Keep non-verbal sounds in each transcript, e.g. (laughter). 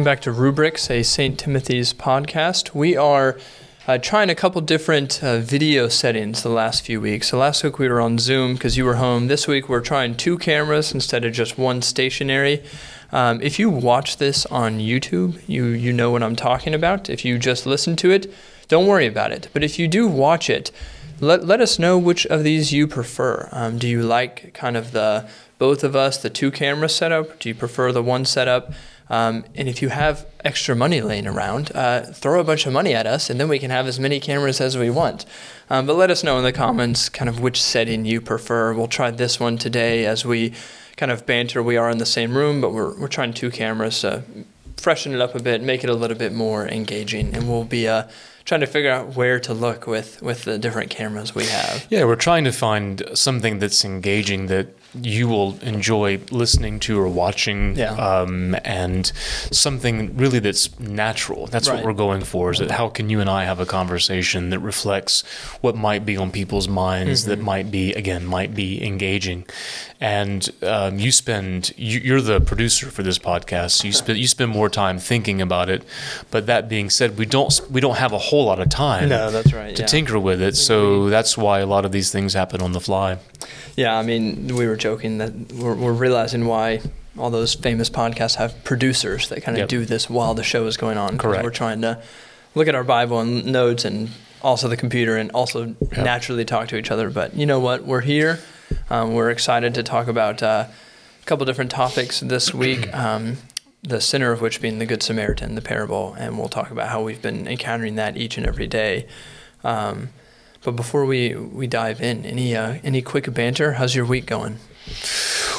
Welcome back to Rubrics, a St. Timothy's podcast. We are uh, trying a couple different uh, video settings the last few weeks. So last week we were on Zoom because you were home. This week we're trying two cameras instead of just one stationary. Um, if you watch this on YouTube, you you know what I'm talking about. If you just listen to it, don't worry about it. But if you do watch it, let, let us know which of these you prefer. Um, do you like kind of the both of us, the two camera setup? Do you prefer the one setup? Um, and if you have extra money laying around, uh, throw a bunch of money at us, and then we can have as many cameras as we want. Um, but let us know in the comments kind of which setting you prefer. We'll try this one today as we kind of banter. We are in the same room, but we're, we're trying two cameras to freshen it up a bit, make it a little bit more engaging, and we'll be uh, trying to figure out where to look with with the different cameras we have. Yeah, we're trying to find something that's engaging that you will enjoy listening to or watching, Yeah. um, and something really that's natural. That's Right. what we're going for. Is that how can you and I have a conversation that reflects what might be on people's minds Mm-hmm. that might be again might be engaging, and um, you spend you, you're the producer for this podcast. You spend you spend more time thinking about it, but that being said, we don't we don't have a whole lot of time No, that's right. to yeah. tinker with it. So that's why a lot of these things happen on the fly. Yeah, I mean, we were joking that we're, we're realizing why all those famous podcasts have producers that kind of Yep. do this while the show is going on. Correct. We're trying to look at our Bible and notes and also the computer and also naturally talk to each other. But you know what? We're here. Um, we're excited to talk about uh, a couple different topics this (clears throat) week. Um, the center of which being the Good Samaritan, the parable, and we'll talk about how we've been encountering that each and every day. Um, but before we, we dive in, any uh, any quick banter? How's your week going?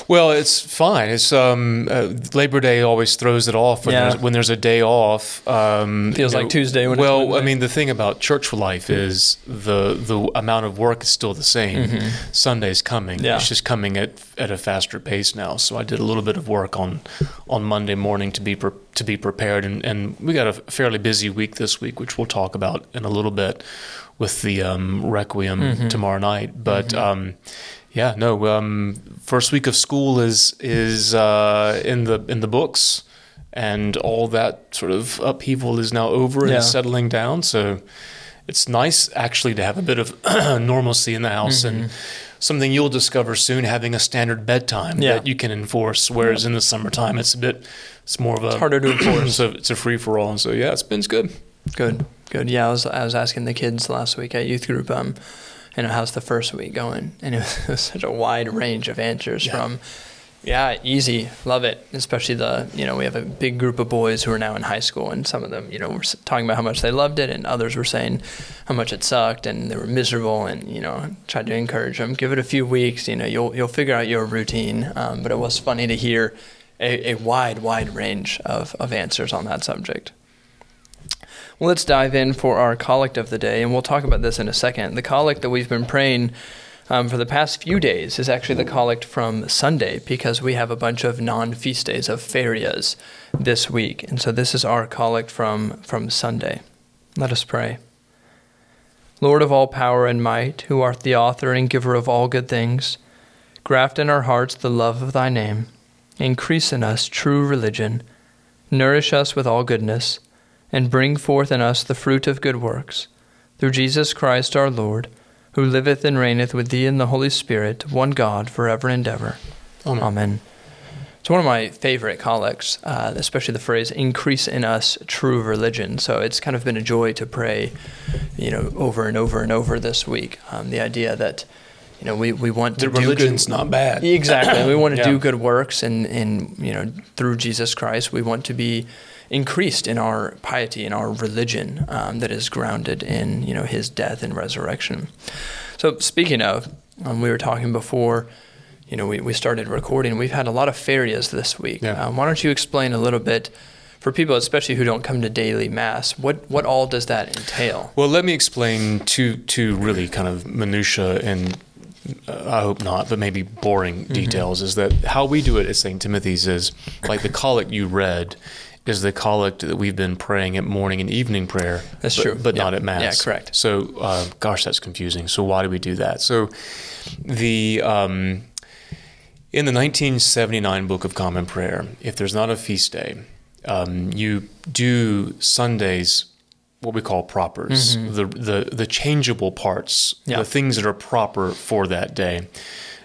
Well, it's fine. It's um, uh, Labor Day always throws it off when, Yeah. there's, when there's a day off. Um, Feels you like Tuesday well, I mean, the thing about church life is the the amount of work is still the same. Sunday's coming. Mm-hmm. Yeah. It's just coming at at a faster pace now. So I did a little bit of work on on Monday morning to be pre- to be prepared, and, and we got a fairly busy week this week, which we'll talk about in a little bit with the um, requiem Mm-hmm. tomorrow night. But um, yeah, no. Um, first week of school is is uh, in the in the books, and all that sort of upheaval is now over and Yeah. is settling down. So it's nice actually to have a bit of (clears throat) normalcy in the house and something you'll discover soon having a standard bedtime Yeah. that you can enforce. Whereas in the summertime, it's a bit it's more of a It's harder to enforce. (clears throat) so it's a free for all. And so yeah, it's been good. Good, good. Yeah, I was I was asking the kids last week at youth group, um, you know, how's the first week going? And it was, (laughs) it was such a wide range of answers Yeah. from, yeah, easy, love it. Especially the, you know, we have a big group of boys who are now in high school, and some of them, you know, were talking about how much they loved it, and others were saying how much it sucked, and they were miserable, and you know, tried to encourage them, give it a few weeks, you know, you'll you'll figure out your routine. Um, but it was funny to hear a, a wide, wide range of of answers on that subject. Let's dive in for our collect of the day, and we'll talk about this in a second. The collect that we've been praying um, for the past few days is actually the collect from Sunday because we have a bunch of non-feast days of ferias this week, and so this is our collect from from Sunday. Let us pray. Lord of all power and might, who art the author and giver of all good things, graft in our hearts the love of thy name, increase in us true religion, nourish us with all goodness and bring forth in us the fruit of good works. Through Jesus Christ our Lord, who liveth and reigneth with thee in the Holy Spirit, one God, for ever and ever. Amen. Amen. It's one of my favorite collects, uh, especially the phrase "increase in us true religion." So it's kind of been a joy to pray, you know, over and over and over this week. Um, the idea that, you know, we, we want to The do religion's good, not bad. Exactly. We want to Yeah. do good works, and, and you know, through Jesus Christ, we want to be increased in our piety and our religion um, that is grounded in you know His death and resurrection. So speaking of, um, we were talking before. You know, we, we started recording. We've had a lot of ferias this week. Yeah. Um, why don't you explain a little bit for people, especially who don't come to daily mass? What what all does that entail? Well, let me explain two two really kind of minutia and uh, I hope not, but maybe boring Mm-hmm. details. Is that how we do it at St. Timothy's? Is like the collect you read is the collect that we've been praying at morning and evening prayer. That's but, true. but Yeah. not at mass. Yeah, correct. So, uh, gosh, that's confusing. So, why do we do that? So, the um, in the 1979 Book of Common Prayer, if there's not a feast day, um, you do Sundays what we call propers, the, the the changeable parts, Yeah. the things that are proper for that day.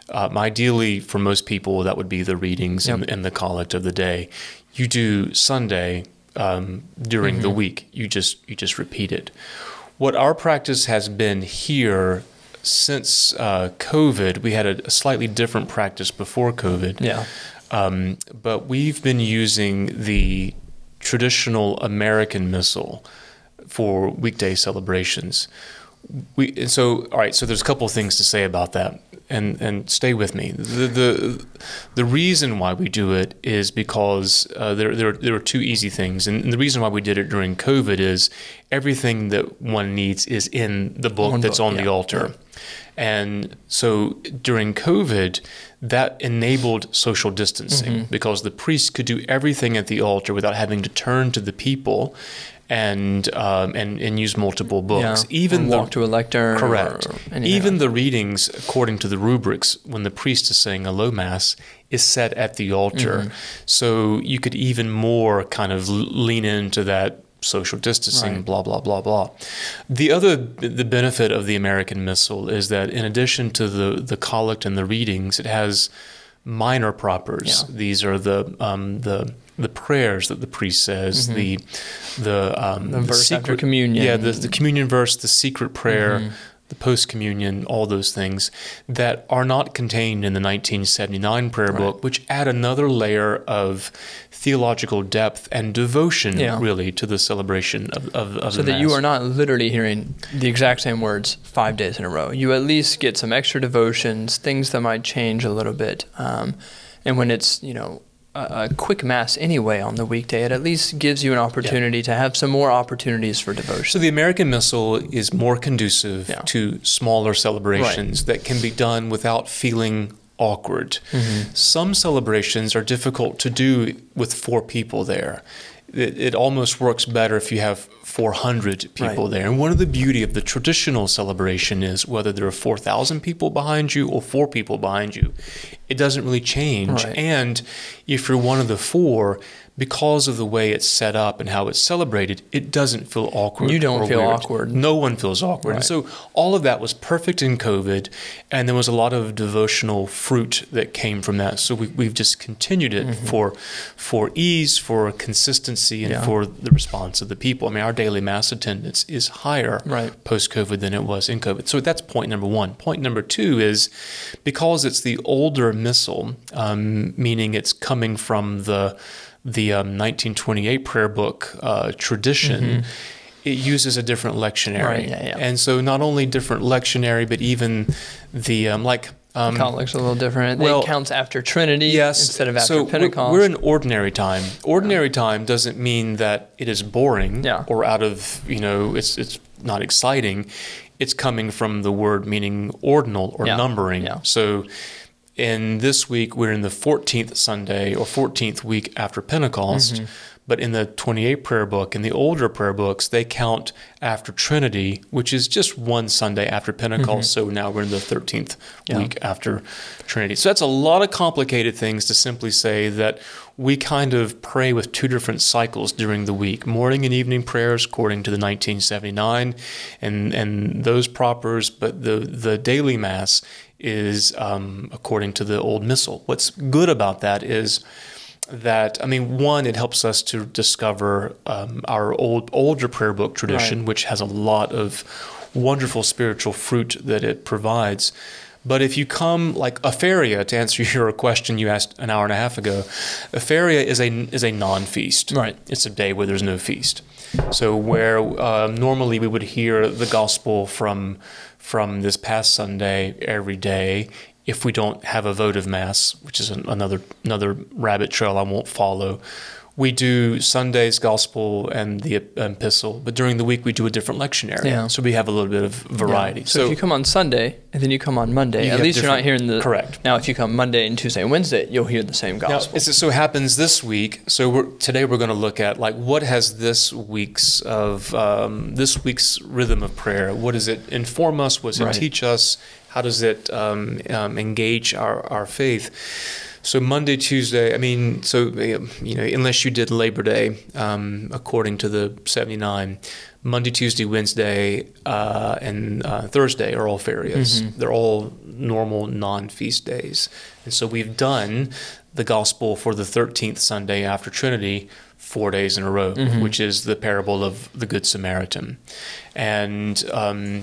Um, ideally, for most people, that would be the readings and, and the collect of the day. You do Sunday um, during the week. You just you just repeat it. What our practice has been here since uh, COVID, we had a, a slightly different practice before COVID. Yeah. Um, but we've been using the traditional American missal for weekday celebrations. We and so all right. So there's a couple of things to say about that, and and stay with me. The the the reason why we do it is because uh, there there there are two easy things, and the reason why we did it during COVID is everything that one needs is in the book One that's book, on the yeah, altar. And so during COVID, that enabled social distancing Mm-hmm. because the priest could do everything at the altar without having to turn to the people and um, and, and use multiple books. Yeah. Even the walk to a lectern. Correct. Even the readings, according to the rubrics, when the priest is saying a low mass, is set at the altar. Mm-hmm. So you could even more kind of lean into that social distancing, Right. blah blah blah blah. The other, the benefit of the American Missal is that in addition to the the collect and the readings, it has minor propers. Yeah. These are the um, the the prayers that the priest says, the the um, Mm-hmm. The verse after communion. Yeah, the, the communion verse, the secret prayer, Mm-hmm. the post communion, all those things that are not contained in the 1979 prayer Right. book, which add another layer of theological depth and devotion, Yeah. really, to the celebration of, of, of so the that you are not literally hearing the exact same words five days in a row. You at least get some extra devotions, things that might change a little bit. Um, and when it's you know a, a quick mass anyway on the weekday, it at least gives you an opportunity to have some more opportunities for devotion. So the American Missal is more conducive Yeah. to smaller celebrations that can be done without feeling awkward. Mm-hmm. Some celebrations are difficult to do with four people there. It, it almost works better if you have 400 people Right. there. And one of the beauty of the traditional celebration is whether there are 4,000 people behind you or four people behind you, it doesn't really change. Right. And if you're one of the four, because of the way it's set up and how it's celebrated, it doesn't feel awkward. You don't feel weird. awkward. No one feels awkward. And so all of that was perfect in COVID, and there was a lot of devotional fruit that came from that. So we, we've just continued it for for ease, for consistency, and Mm-hmm. Yeah. for the response of the people. I mean, our daily mass attendance is higher Right. post COVID than it was in COVID. So that's point number one. Point number two is because it's the older missal, um, meaning it's coming from the the um, 1928 prayer book uh, tradition. It uses a different lectionary, Mm-hmm. Right, yeah, yeah. and so not only different lectionary, but even the um, like um, Collect's a little different. well, it counts after Trinity Yes. instead of after so we're- Pentecost. We're, in ordinary time. Ordinary time doesn't mean that it is boring Yeah. or out of, you know, it's it's not exciting. It's coming from the word meaning ordinal or Yeah. numbering. Yeah. So in this week we're in the 14th Sunday or 14th week after Pentecost. Mm-hmm. But in the 28 prayer book, in the older prayer books, they count after Trinity, which is just one Sunday after Pentecost. So now we're in the 13th Mm-hmm. Yeah. week after Trinity. So that's a lot of complicated things to simply say that we kind of pray with two different cycles during the week morning and evening prayers according to the 1979 and, and those propers, but the, the daily Mass is um, according to the old Missal. What's good about that is that I mean, one, it helps us to discover um, our old older prayer book tradition, Right. which has a lot of wonderful spiritual fruit that it provides. But if you come like a feria, to answer (laughs) your question you asked an hour and a half ago, a feria is a is a non-feast. Right. It's a day where there's no feast. So where um, normally we would hear the gospel from from this past Sunday every day, if we don't have a votive mass, which is an, another another rabbit trail I won't follow, we do Sunday's gospel and the epistle, but during the week we do a different lectionary. Yeah. So we have a little bit of variety. So, if you come on Sunday and then you come on Monday, You at least you're not hearing the correct. Now, if you come Monday and Tuesday and Wednesday, you'll hear the same Now, gospel. as it so happens this week, so we're, today we're going to look at like what has this week's of um, this week's rhythm of prayer. What does it inform us? What does it Right. teach us? How does it um, um, engage our our faith? So Monday, Tuesday. I mean, so you know, unless you did Labor Day, um, according to the seventy nine, Monday, Tuesday, Wednesday, uh, and uh, Thursday are all ferias. Mm-hmm. They're all normal non feast days, and so we've done the gospel for the thirteenth Sunday after Trinity four days in a row, Mm-hmm. which is the parable of the Good Samaritan. And um,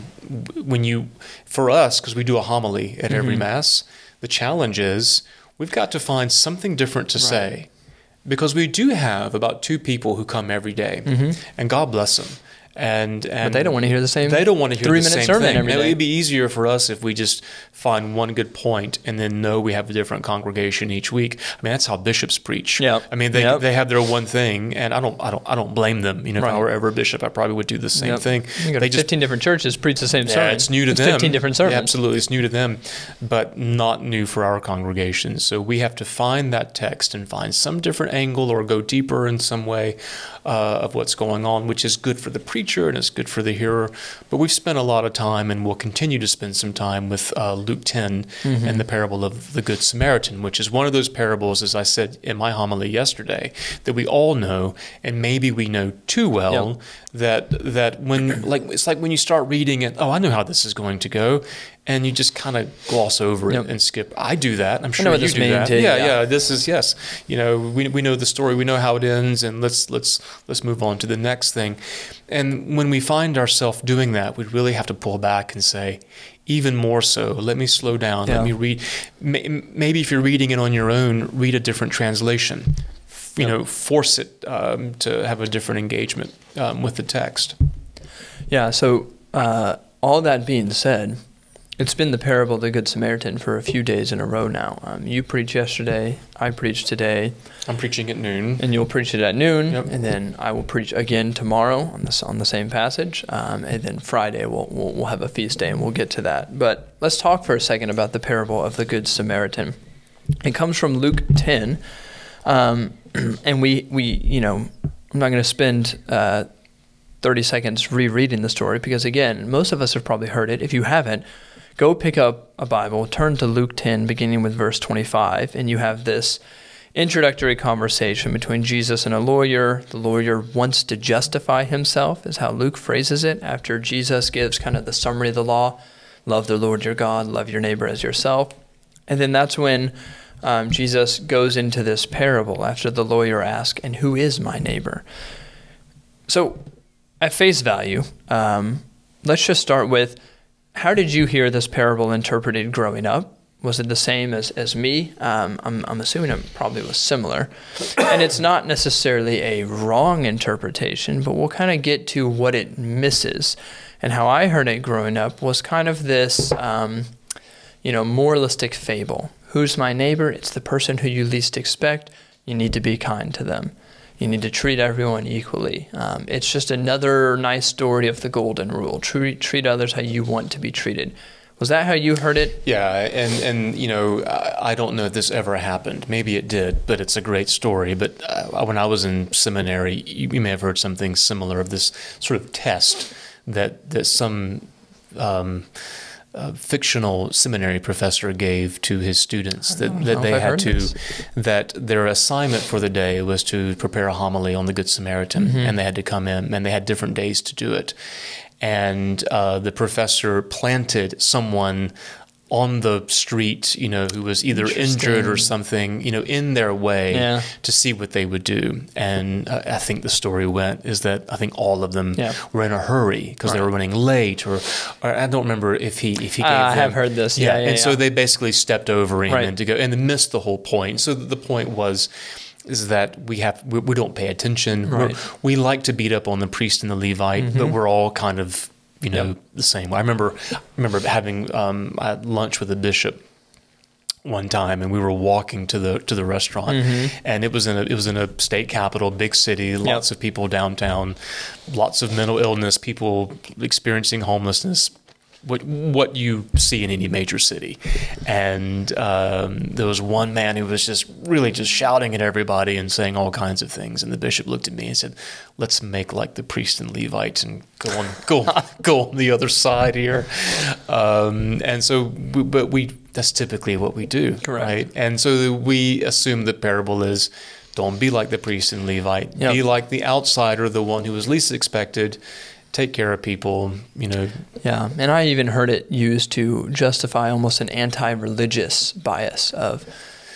when you, for us, because we do a homily at Mm-hmm. every Mass, the challenge is we've got to find something different to say. Because we do have about two people who come every day, mm-hmm. and God bless them. And, and. But they don't want to hear the same. they don't want to hear three the minute same sermon thing. every It day. would be easier for us if we just find one good point and then know we have a different congregation each week. I mean, that's how bishops preach. Yep. I mean, they, Yep. they have their one thing, and I don't I don't I don't blame them. You know, if I were ever a bishop, I probably would do the same Yep. thing. You go They to just 15 different churches, preach the same yeah, sermon. it's new to It's them. 15 different sermons. Yeah, absolutely, it's new to them, but not new for our congregation. So we have to find that text and find some different angle or go deeper in some way uh, of what's going on, which is good for the preacher and it's good for the hearer. But we've spent a lot of time and we'll continue to spend some time with uh, Luke 10 Mm-hmm. and the parable of the Good Samaritan, which is one of those parables, as I said in my homily yesterday, that we all know and maybe we know too well Yep. that that when like it's like when you start reading it, oh, I know how this is going to go, and you just kind of gloss over it Yep. and skip. I do that. I'm sure you do that. too, yeah, yeah. yeah. This is yes. You know, we we know the story. We know how it ends, and let's let's let's move on to the next thing. And when we find ourselves doing that, we really have to pull back and say. Even more so, let me slow down. Yeah. Let me read. Maybe if you're reading it on your own, read a different translation. You Yep. know, force it um, to have a different engagement um, with the text. Yeah, so uh, all that being said, it's been the parable of the Good Samaritan for a few days in a row now. Um, you preached yesterday, I preached today, I'm preaching at noon. and you'll preach it at noon, Yep. and then I will preach again tomorrow on the, on the same passage, um, and then Friday we'll, we'll, we'll have a feast day, and we'll get to that. But let's talk for a second about the parable of the Good Samaritan. It comes from Luke 10, um, (clears throat) and we, we, you know, I'm not going to spend uh, 30 seconds rereading the story because, again, most of us have probably heard it. If you haven't, go pick up a Bible, turn to Luke 10, beginning with verse 25, and you have this introductory conversation between Jesus and a lawyer. The lawyer wants to justify himself, is how Luke phrases it, after Jesus gives kind of the summary of the law love the Lord your God, love your neighbor as yourself. And then that's when um, Jesus goes into this parable after the lawyer asks, And who is my neighbor? So, at face value, um, let's just start with how did you hear this parable interpreted growing up? Was it the same as, as me? Um, I'm, I'm assuming it probably was similar. And it's not necessarily a wrong interpretation, but we'll kind of get to what it misses. And how I heard it growing up was kind of this, um, you know, moralistic fable. Who's my neighbor? It's the person who you least expect. You need to be kind to them. You need to treat everyone equally. Um, it's just another nice story of the golden rule. Treat, treat others how you want to be treated. Was that how you heard it? Yeah, and and you know, I don't know if this ever happened. Maybe it did, but it's a great story. But uh, when I was in seminary, you, you may have heard something similar of this sort of test that that some. Um, uh, fictional seminary professor gave to his students that, know that they had to this. that their assignment for the day was to prepare a homily on the Good Samaritan, Mm-hmm. and they had to come in, and they had different days to do it. And uh, the professor planted someone on the street, you know, who was either injured or something, you know, in their way Yeah. to see what they would do. And uh, I think the story went is that I think all of them Yeah. were in a hurry because they were running late, or, or I don't remember if he if he gave Ah, I them. have heard this. Yeah, yeah, and so they basically stepped over him Right. and to go and they missed the whole point. So the point was is that we have we, we don't pay attention. Right. we like to beat up on the priest and the Levite, but we're all kind of you know Yep. the same. I remember I remember having um, I had lunch with a bishop one time and we were walking to the to the restaurant and it was in a it was in a state capital big city lots of people downtown lots of mental illness people experiencing homelessness what what you see in any major city and um, there was one man who was just really just shouting at everybody and saying all kinds of things and the bishop looked at me and said let's make like the priest and levites and go on go (laughs) go on the other side here um, and so but we that's typically what we do, Correct. right? And so we assume the parable is don't be like the priest and Levite. Yep. Be like the outsider, the one who was least expected. Take care of people, you know. Yeah, and I even heard it used to justify almost an anti-religious bias of,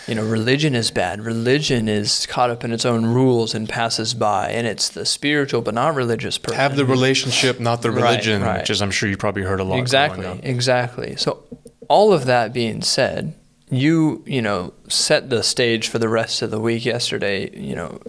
you know, religion is bad. Religion is caught up in its own rules and passes by, and it's the spiritual but not religious person. Have the relationship, not the religion, right. which is I'm sure you probably heard a lot. exactly exactly so all of that being said you you know set the stage for the rest of the week yesterday you know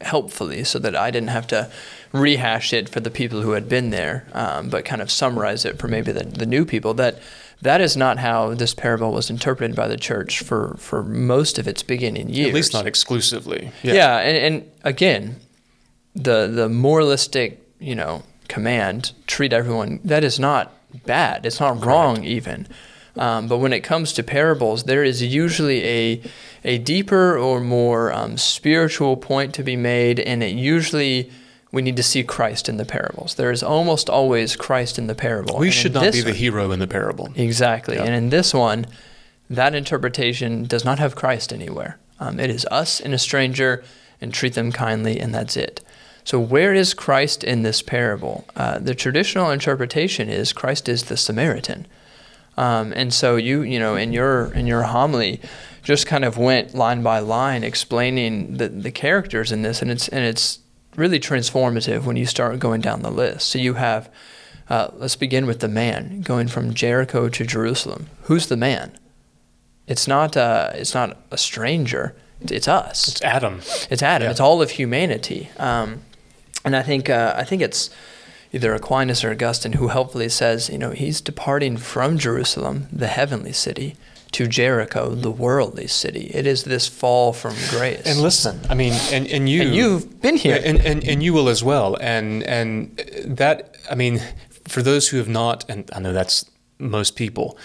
helpfully so that i didn't have to rehash it for the people who had been there um, but kind of summarize it for maybe the, the new people that that is not how this parable was interpreted by the church for for most of its beginning years At least not exclusively. yeah, and, and again, the the moralistic, you know, command treat everyone that is not bad. It's not wrong even. Um, but when it comes to parables, there is usually a a deeper or more um, spiritual point to be made, and it usually we need to see Christ in the parables. There is almost always Christ in the parable. We And should not be the hero in the parable. Exactly. Yeah. And in this one, that interpretation does not have Christ anywhere. Um, it is us and a stranger and treat them kindly, and that's it. So, where is Christ in this parable? Uh, the traditional interpretation is Christ is the Samaritan. Um, and so you, you know, in your in your homily, just kind of went line by line explaining the, the characters in this, and it's and it's really transformative when you start going down the list. So you have, uh, let's begin with the man going from Jericho to Jerusalem. Who's the man? It's not uh, it's not a stranger. It's, us. It's Adam. It's Adam. Yeah. It's all of humanity. Um, and I think uh, I think it's either Aquinas or Augustine who helpfully says, you know, he's departing from Jerusalem, the heavenly city, to Jericho, the worldly city. It is this fall from grace. And listen, I mean, and, and you And you've been here. and, and and you will as well. And and that, I mean, for those who have not, and I know that's most people,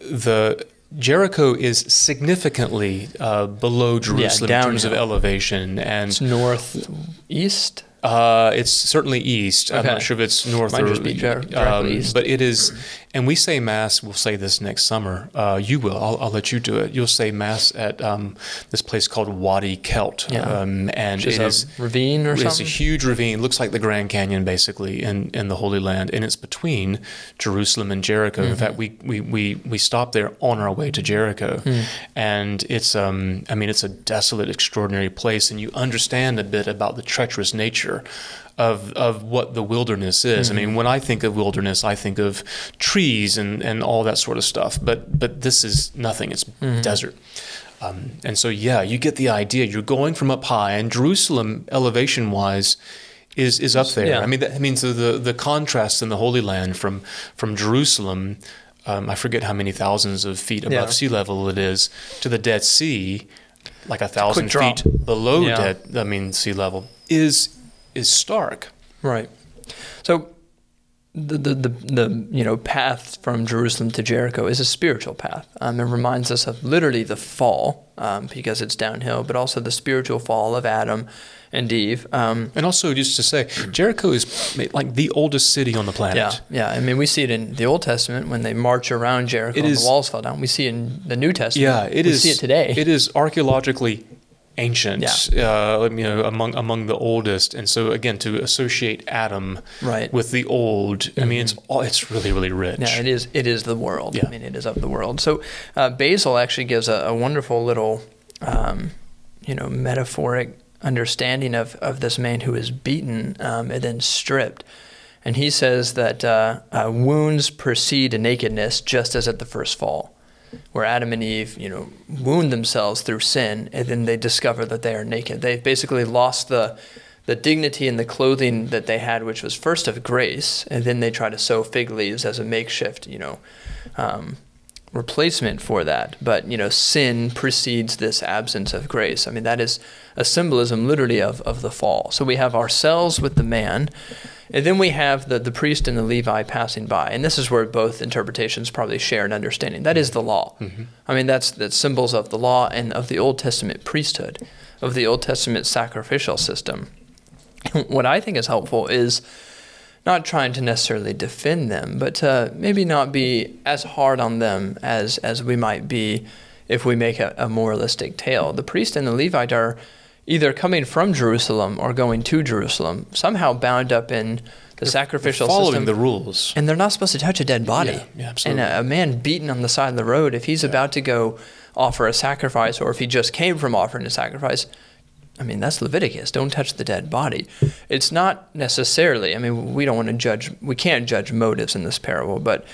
the Jericho is significantly uh, below Jerusalem in terms of elevation, and it's northeast. Uh, it's certainly east. I'm not sure if it's north Might or just be directly east. But it is, and we say mass. We'll say this next summer. Uh, you will. I'll, I'll let you do it. You'll say mass at um, this place called Wadi Kelt, Yeah. um, and Which is it a is ravine or it's something? a huge ravine. Looks like the Grand Canyon, basically, in, in the Holy Land, and it's between Jerusalem and Jericho. In fact, we, we, we, we stopped there on our way to Jericho, and it's um I mean it's a desolate, extraordinary place, and you understand a bit about the treacherous nature. Of, of what the wilderness is. I mean, when I think of wilderness, I think of trees and, and all that sort of stuff. But but this is nothing. It's desert. Um, and so, yeah, you get the idea. You're going from up high, and Jerusalem, elevation wise, is is up there. Yeah. I mean, that I mean, so the the contrast in the Holy Land from from Jerusalem, um, I forget how many thousands of feet above Yeah. sea level it is, to the Dead Sea, like a thousand feet below Yeah. dead. I mean, sea level is is stark. Right. So the, the, the, the you know path from Jerusalem to Jericho is a spiritual path. Um, it reminds us of literally the fall um, because it's downhill, but also the spiritual fall of Adam and Eve. Um, And also, just to say, Jericho is like the oldest city on the planet. yeah, yeah. I mean, we see it in the Old Testament when they march around Jericho It and is- the walls fell down. We see it in the New Testament. Yeah, it we is. see it today. It is archaeologically ancient. Uh, you know, among among the oldest, and so again, to associate Adam Right. Mm-hmm. with the old, I mean, it's all it's really really rich. Yeah, it is. It is the world. Yeah. I mean, it is of the world. So uh, Basil actually gives a, a wonderful little, um, you know, metaphoric understanding of, of this man who is beaten um, and then stripped. And he says that uh, uh, wounds precede nakedness, just as at the first fall, where Adam and Eve, you know, wound themselves through sin, and then they discover that they are naked. They've basically lost the the dignity and the clothing that they had, which was first of grace, and then they try to sew fig leaves as a makeshift, you know, um, replacement for that. But you know, sin precedes this absence of grace. I mean, that is a symbolism, literally, of of the fall. So we have ourselves with the man. And then we have the, the priest and the Levi passing by. And this is where both interpretations probably share an understanding. That is the law. Mm-hmm. I mean, that's, that's symbols of the law and of the Old Testament priesthood, of the Old Testament sacrificial system. (laughs) what I think is helpful is not trying to necessarily defend them, but to maybe not be as hard on them as as we might be if we make a, a moralistic tale. The priest and the Levite are either coming from Jerusalem or going to Jerusalem, somehow bound up in the sacrificial system following system. the rules. And they're not supposed to touch a dead body. Yeah, yeah, and a, a man beaten on the side of the road, if he's about to go offer a sacrifice, or if he just came from offering a sacrifice, I mean, that's Leviticus. Don't touch the dead body. It's not necessarily, I mean, we don't want to judge, we can't judge motives in this parable, but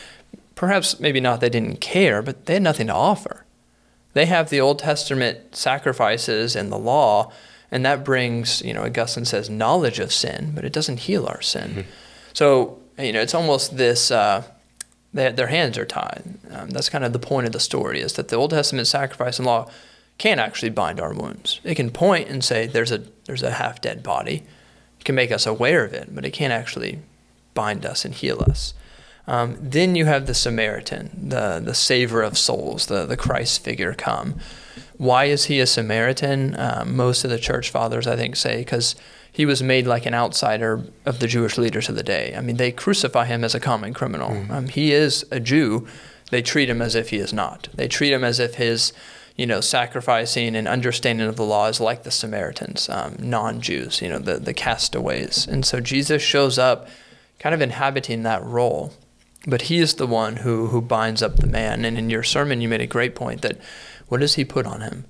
perhaps maybe not they didn't care, but they had nothing to offer. They have the Old Testament sacrifices and the law, and that brings, you know, Augustine says knowledge of sin, but it doesn't heal our sin. Mm-hmm. So, you know, it's almost this. Uh, they, their hands are tied. Um, that's kind of the point of the story: is that the Old Testament sacrifice and law can't actually bind our wounds. It can point and say there's a there's a half dead body. It can make us aware of it, but it can't actually bind us and heal us. Um, then you have the Samaritan, the the savior of souls, the the Christ figure come. Why is he a Samaritan? Um, most of the church fathers, I think, say because he was made like an outsider of the Jewish leaders of the day. I mean, they crucify him as a common criminal. Mm-hmm. Um, he is a Jew. They treat him as if he is not. They treat him as if his, you know, sacrificing and understanding of the law is like the Samaritans, um, non-Jews, you know, the the castaways. And so Jesus shows up, kind of inhabiting that role. But he is the one who who binds up the man. And in your sermon, you made a great point that what does he put on him?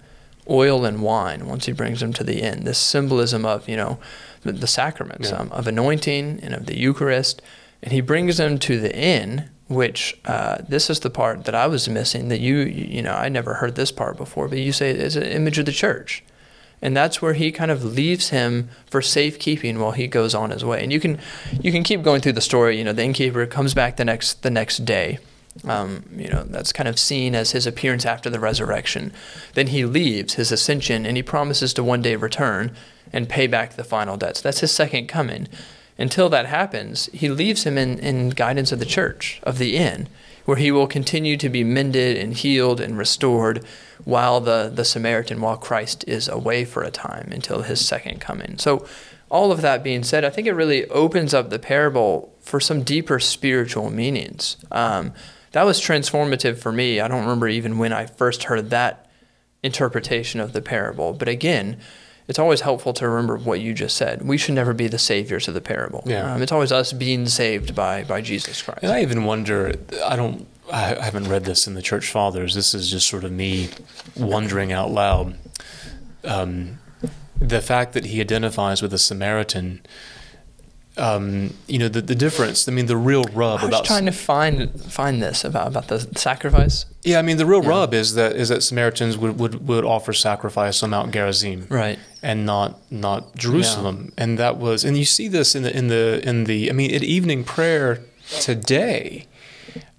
Oil and wine. Once he brings him to the inn, this symbolism of you know the, the sacraments Yeah. um, of anointing and of the Eucharist, and he brings them to the inn. Which uh, this is the part that I was missing. That you you know I never heard this part before, but you say it's an image of the church and that's where he kind of leaves him for safekeeping while he goes on his way. And you can you can keep going through the story. You know, the innkeeper comes back the next the next day. Um, you know, that's kind of seen as his appearance after the resurrection. Then he leaves his ascension, and he promises to one day return and pay back the final debts. That's his second coming. Until that happens, he leaves him in, in guidance of the church, of the inn, where he will continue to be mended and healed and restored while the, the Samaritan, while Christ is away for a time until his second coming. So, all of that being said, I think it really opens up the parable for some deeper spiritual meanings. Um, that was transformative for me. I don't remember even when I first heard that interpretation of the parable. But again, it's always helpful to remember what you just said. We should never be the saviors of the parable. Yeah. Um, it's always us being saved by, by Jesus Christ. And I even wonder, I don't, I haven't read this in the church fathers. This is just sort of me wondering out loud. Um, the fact that he identifies with a Samaritan, um, you know, the, the difference, I mean, the real rub I was about. trying to find find this about, about the sacrifice. yeah, I mean, the real Yeah. rub is that is that Samaritans would, would, would offer sacrifice on Mount Gerizim. Right. and not not Jerusalem. And that was and you see this in the in the in the I mean at evening prayer today,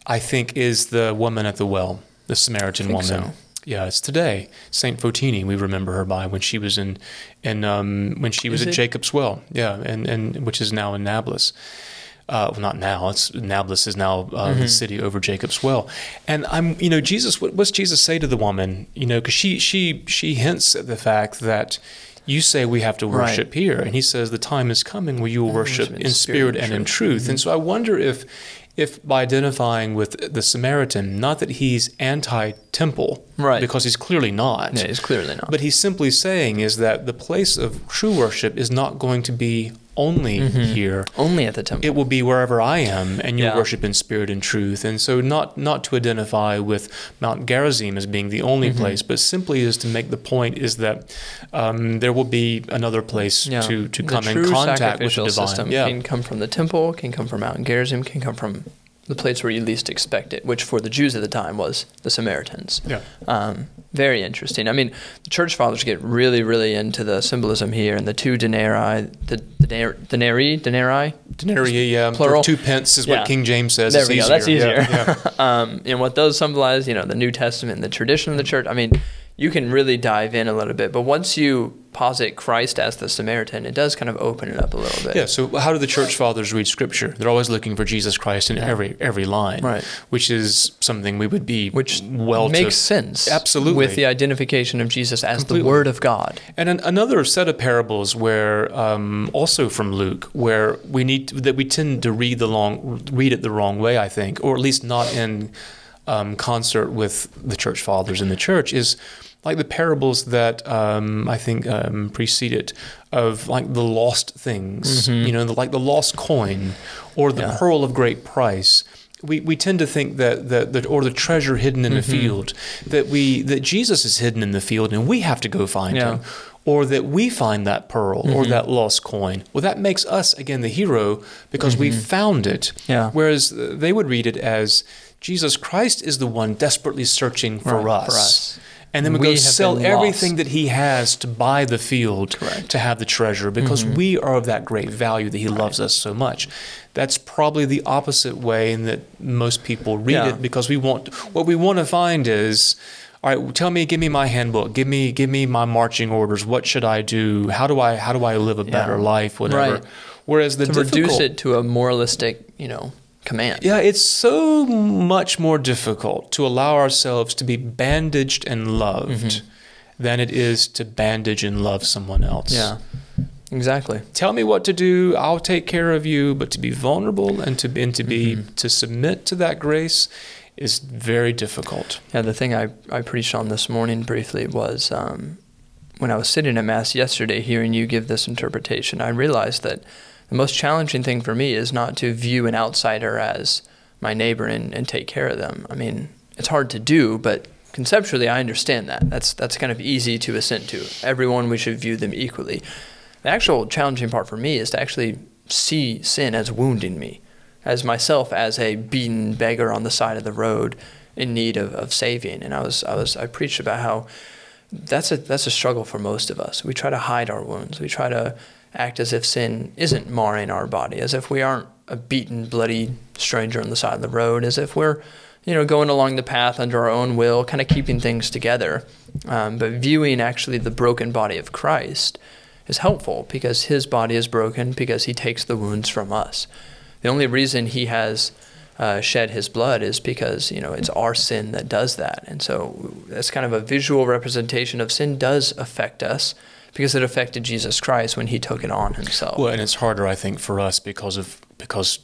I think is the woman at the well, the Samaritan woman. so. Yeah, it's today. Saint Fotini, we remember her by when she was in in um, when she was Is at it? Jacob's well. Yeah, and, and which is now in Nablus. Uh, well, not now. It's Nablus is now uh, Mm-hmm. the city over Jacob's well, and I'm, you know, Jesus. What, what's Jesus say to the woman? You know, because she she she hints at the fact that you say we have to Right. worship here, and he says the time is coming where you will worship worship in spirit and in truth. Mm-hmm. And so I wonder if if by identifying with the Samaritan, not that he's anti-temple, Right. Because he's clearly not. Yeah, he's clearly not. But he's simply saying is that the place of true worship is not going to be only Mm-hmm. here. Only at the temple. It will be wherever I am, and you Yeah. worship in spirit and truth. And so, not not to identify with Mount Gerizim as being the only Mm-hmm. place, but simply is to make the point is that um, there will be another place Yeah. to, to come in contact with the divine. system yeah, can come from the temple, can come from Mount Gerizim, can come from the place where you least expect it, which for the Jews at the time was the Samaritans. yeah, Um, very interesting. I mean, the church fathers get really, really into the symbolism here, and the two denarii, the denar- denarii, denarii, denarii. Yeah, Plural. Two pence is Yeah. what King James says. There It's we go. easier. That's easier. Yeah, yeah. (laughs) um, and what those symbolize, you know, the New Testament and the tradition of the church. I mean, you can really dive in a little bit. But once you posit Christ as the Samaritan, it does kind of open it up a little bit. Yeah. So how do the church fathers read Scripture? They're always looking for Jesus Christ in every every line, Right. Which is something we would be Which well makes to, sense. Absolutely. With the identification of Jesus as Completely. the Word of God. And an, another set of parables where, um, also from Luke, where we need to, that we tend to read the long read it the wrong way, I think, or at least not in um, concert with the church fathers in the church, is like the parables that um, I think um, precede it of like the lost things, you know, the, like the lost coin or the Mm-hmm. Yeah. pearl of great price. We, we tend to think that, that, that or the treasure hidden in Mm-hmm. the field that we that Jesus is hidden in the field and we have to go find Yeah. him or that we find that pearl Mm-hmm. or that lost coin. Well, that makes us again the hero because we found it. Mm-hmm. Yeah. Whereas they would read it as Jesus Christ is the one desperately searching for, Right, us. for us. And then we, We go sell everything that he has to buy the field Correct. Mm-hmm. to have the treasure because we are of that great value that he loves us so much. That's probably the opposite way in that most people read Yeah. it because we want what we want to find is all right, tell me, give me my handbook, give me, give me my marching orders. What should I do? How do I, how do I live a better life? Whatever. Right. Whereas the To difficult, reduce it to a moralistic, you know, command. yeah, it's so much more difficult to allow ourselves to be bandaged and loved than it is to bandage and love someone else. Yeah. Exactly. Tell me what to do. I'll take care of you. But to be vulnerable and to and to be to submit to that grace is very difficult. Yeah, the thing I, I preached on this morning briefly was um, when I was sitting at Mass yesterday, hearing you give this interpretation, I realized that the most challenging thing for me is not to view an outsider as my neighbor and, and take care of them. I mean, it's hard to do, but conceptually, I understand that. That's, that's kind of easy to assent to. Everyone, we should view them equally. The actual challenging part for me is to actually see sin as wounding me, as myself as a beaten beggar on the side of the road in need of, of saving. And I was I was I preached about how that's a that's a struggle for most of us. We try to hide our wounds. We try to act as if sin isn't marring our body, as if we aren't a beaten, bloody stranger on the side of the road, as if we're you know going along the path under our own will, kind of keeping things together. Um, but viewing actually the broken body of Christ is helpful because his body is broken because he takes the wounds from us. The only reason he has uh, shed his blood is because you know it's our sin that does that, and so that's kind of a visual representation of sin does affect us because it affected Jesus Christ when he took it on himself. Well, and it's harder, I think, for us because of because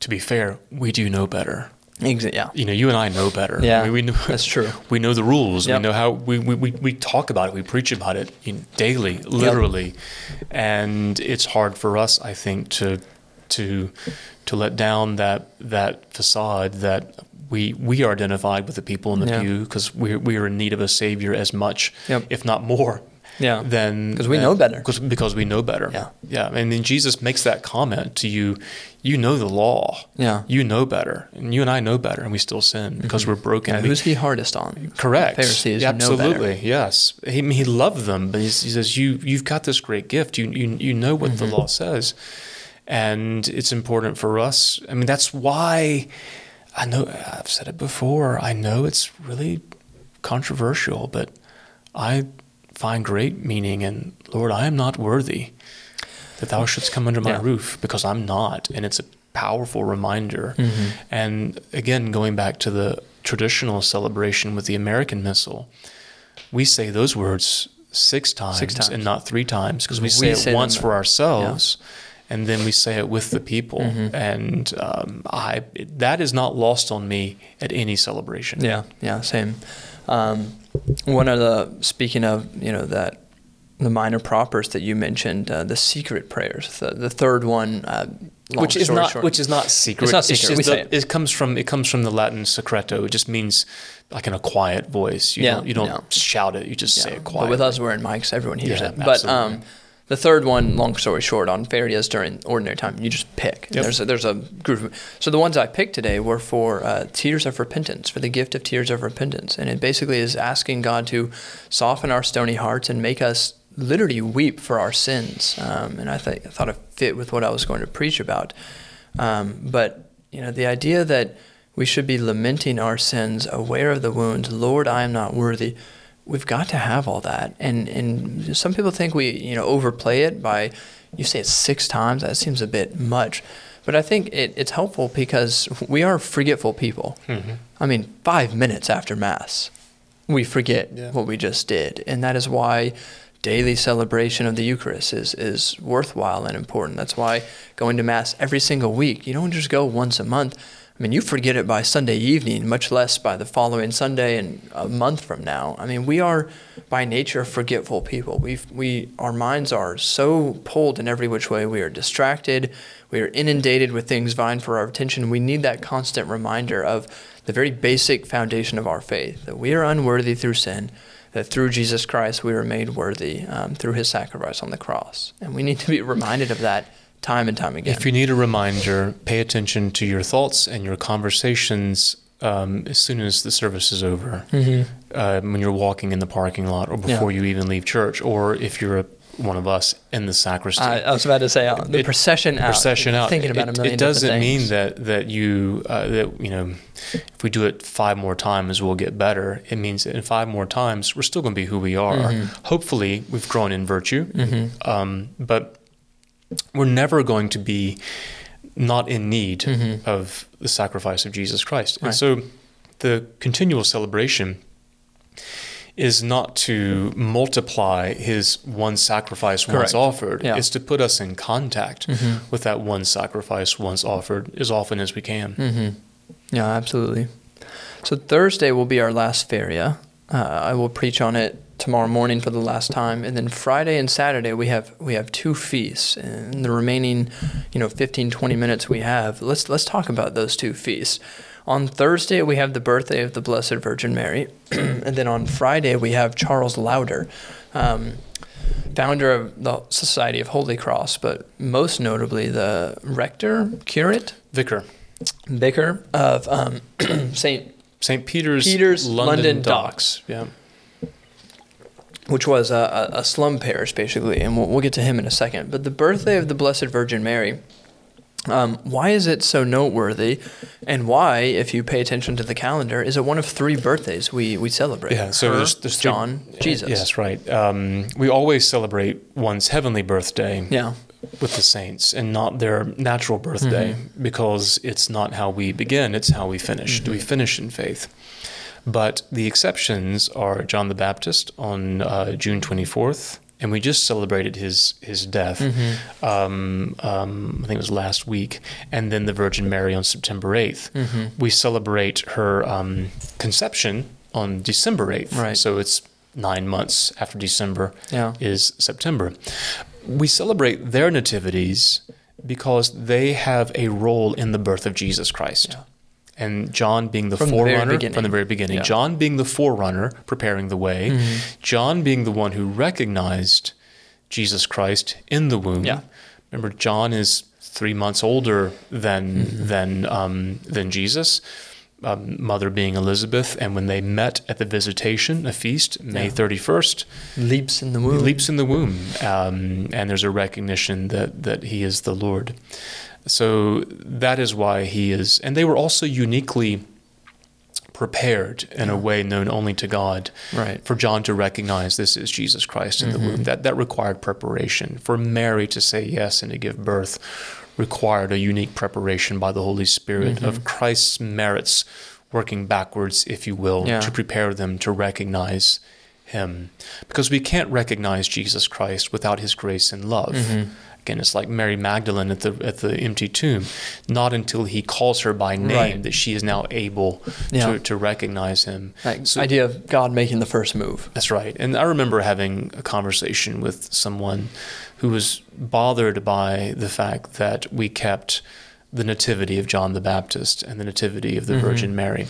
to be fair, we do know better. Exa- yeah, You know, you and I know better. Yeah, I mean, we know, that's (laughs) true. We know the rules. Yep. We know how we, we, we, we talk about it. We preach about it you know, daily, literally, and it's hard for us, I think, to to to let down that that facade that we we are identified with the people in the Yeah. pew because we we are in need of a savior as much, Yep. if not more. Yeah. Then, because we know better. Because because we know better. Yeah. Yeah. And then Jesus makes that comment to you. You know the law. Yeah. You know better, and you and I know better, and we still sin because we're broken. Yeah, We- who's he hardest on? Correct. Pharisees, Yeah, absolutely. yes. He, he loved them, but he's, he says, "You you've got this great gift. You you you know what Mm-hmm. the law says, and it's important for us. I mean, that's why I know I've said it before. I know it's really controversial, but I find great meaning in Lord. I am not worthy that Thou shouldst come under my Yeah. roof because I'm not, and it's a powerful reminder. Mm-hmm. And again, going back to the traditional celebration with the American Missal, we say those words six times, times. and not three times because we We say it say them- once for ourselves. And then we say it with the people, Mm-hmm. and um, I that is not lost on me at any celebration. Yeah, yeah, same. Um, one of the speaking of you know that the minor propers that you mentioned, uh, the secret prayers, the, the third one, uh, long which is not short- which is not secret. It's not secret, just we the- say it. it comes from it comes from the Latin secreto. It just means like in a quiet voice. You Yeah, don't, you don't yeah. shout it. You just say Yeah, it But quietly. with us wearing mics, everyone hears Yeah, it. But um, absolutely. The third one, long story short, on ferias during ordinary time, you just pick. Yep. There's a, there's a group. Of, so the ones I picked today were for uh, tears of repentance, for the gift of tears of repentance, and it basically is asking God to soften our stony hearts and make us literally weep for our sins. Um, and I, th- I thought it fit with what I was going to preach about. Um, but you know, the idea that we should be lamenting our sins, aware of the wounds. Lord, I am not worthy. We've got to have all that. And and some people think we you know overplay it by you say it six times. That seems a bit much. But I think it, it's helpful because we are forgetful people. Mm-hmm. I mean, five minutes after Mass, we forget Yeah. what we just did. And that is why daily celebration of the Eucharist is, is worthwhile and important. That's why going to Mass every single week, you don't just go once a month. I mean, you forget it by Sunday evening, much less by the following Sunday and a month from now. I mean, we are by nature forgetful people. We we our minds are so pulled in every which way. We are distracted. We are inundated with things vying for our attention. We need that constant reminder of the very basic foundation of our faith that we are unworthy through sin, that through Jesus Christ we are made worthy um, through his sacrifice on the cross. And we need to be reminded of that time and time again. If you need a reminder, pay attention to your thoughts and your conversations um, as soon as the service is over. Uh, when you're walking in the parking lot or before Yeah. you even leave church, or if you're a, one of us in the sacristy. I, I was about to say uh, the It- procession out. procession out. Thinking about it, a million It doesn't mean that that you uh, that you know if we do it five more times we'll get better. It means in five more times we're still going to be who we are. Mm-hmm. Hopefully we've grown in virtue, um, but we're never going to be not in need of the sacrifice of Jesus Christ. And Mm-hmm. So the continual celebration is not to multiply his one sacrifice once offered. Yeah. It's to put us in contact with that one sacrifice once offered as often as we can. Mm-hmm. Yeah, absolutely. So Thursday will be our last feria. Uh, I will preach on it tomorrow morning for the last time, and then Friday and Saturday we have we have two feasts. And the remaining, you know, 15, 20 minutes we have, let's let's talk about those two feasts. On Thursday we have the birthday of the Blessed Virgin Mary, (clears throat) and then on Friday we have Charles Lowder. Um, founder of the Society of Holy Cross, but most notably the rector, curate, Vicar, vicar of um, (clears throat) St. St. Peter's, Peter's London, London Docks. Yeah. Which was a, a slum parish basically, and we'll, we'll get to him in a second. But the birthday of the Blessed Virgin Mary, um, why is it so noteworthy, and why, if you pay attention to the calendar, is it one of three birthdays we, we celebrate? Yeah, so Her, there's, there's three- John, Jesus. Yes, right. Um, we always celebrate one's heavenly birthday Yeah. with the saints and not their natural birthday Mm-hmm. because it's not how we begin, it's how we finish. Do we Mm-hmm. finish in faith? But the exceptions are John the Baptist on uh, June 24th, and we just celebrated his his death. Mm-hmm. Um, um, I think it was last week, and then the Virgin Mary on September 8th. Mm-hmm. We celebrate her um, conception on December 8th. Right. So it's nine months after December Yeah. is September. We celebrate their nativities because they have a role in the birth of Jesus Christ. Yeah. And John being the From forerunner beginning. from the very beginning, Yeah. John being the forerunner, preparing the way, Mm-hmm. John being the one who recognized Jesus Christ in the womb. Yeah. Remember, John is three months older than Mm-hmm. than um, than Jesus. Um, mother being Elizabeth, and when they met at the visitation, a feast, May Yeah. thirty first, Leaps in the womb. leaps in the womb, um, and there's a recognition that that he is the Lord. So that is why he is, and they were also uniquely prepared in a way known only to God Right. for John to recognize this is Jesus Christ in the womb. That that required preparation. For Mary to say yes and to give birth required a unique preparation by the Holy Spirit of Christ's merits working backwards, if you will, Yeah. to prepare them to recognize him. Because we can't recognize Jesus Christ without his grace and love. Mm-hmm. Again, it's like Mary Magdalene at the at the empty tomb. Not until he calls her by name Right. that she is now able Yeah. to, to recognize him. That So- idea of God making the first move. that's right. And I remember having a conversation with someone who was bothered by the fact that we kept the nativity of John the Baptist and the nativity of the Mm-hmm. Virgin Mary.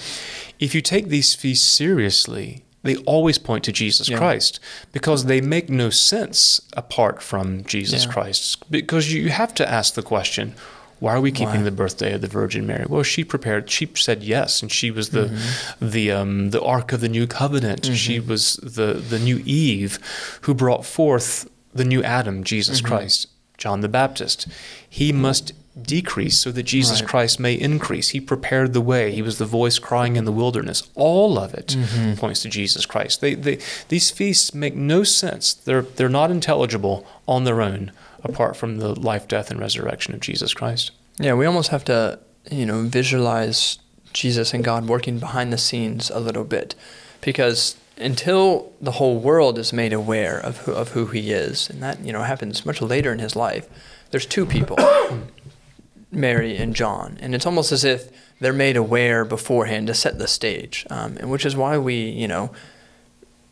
If you take these feasts seriously, they always point to Jesus Yeah. Christ because they make no sense apart from Jesus Yeah. Christ. Because you have to ask the question, why are we keeping Why? the birthday of the Virgin Mary? Well, she prepared. She said yes, and she was the Mm-hmm. the um, the Ark of the New Covenant. She was the the new Eve, who brought forth the new Adam, Jesus Mm-hmm. Christ. John the Baptist. He must decrease so that Jesus Right. Christ may increase. He prepared the way. He was the voice crying in the wilderness. All of it Mm-hmm. points to Jesus Christ. They, they, these feasts make no sense. They're, they're not intelligible on their own apart from the life, death, and resurrection of Jesus Christ. Yeah, we almost have to, you know, visualize Jesus and God working behind the scenes a little bit, because until the whole world is made aware of who, of who He is, and that you know happens much later in His life, there's two people, (coughs) Mary and John, and it's almost as if they're made aware beforehand to set the stage, um, and which is why we, you know,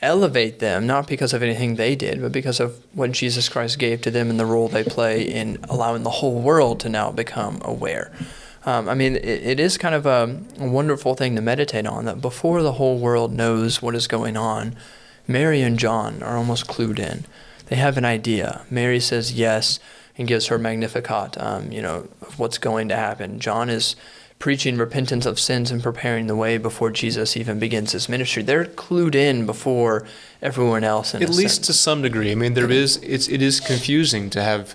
elevate them not because of anything they did, but because of what Jesus Christ gave to them and the role they play in allowing the whole world to now become aware. Um, I mean, it, it is kind of a, a wonderful thing to meditate on that before the whole world knows what is going on, Mary and John are almost clued in. They have an idea. Mary says yes and gives her Magnificat, um, you know, of what's going to happen. John is preaching repentance of sins and preparing the way before Jesus even begins his ministry. They're clued in before everyone else. In At least sense. to some degree. I mean, there is it's it is confusing to have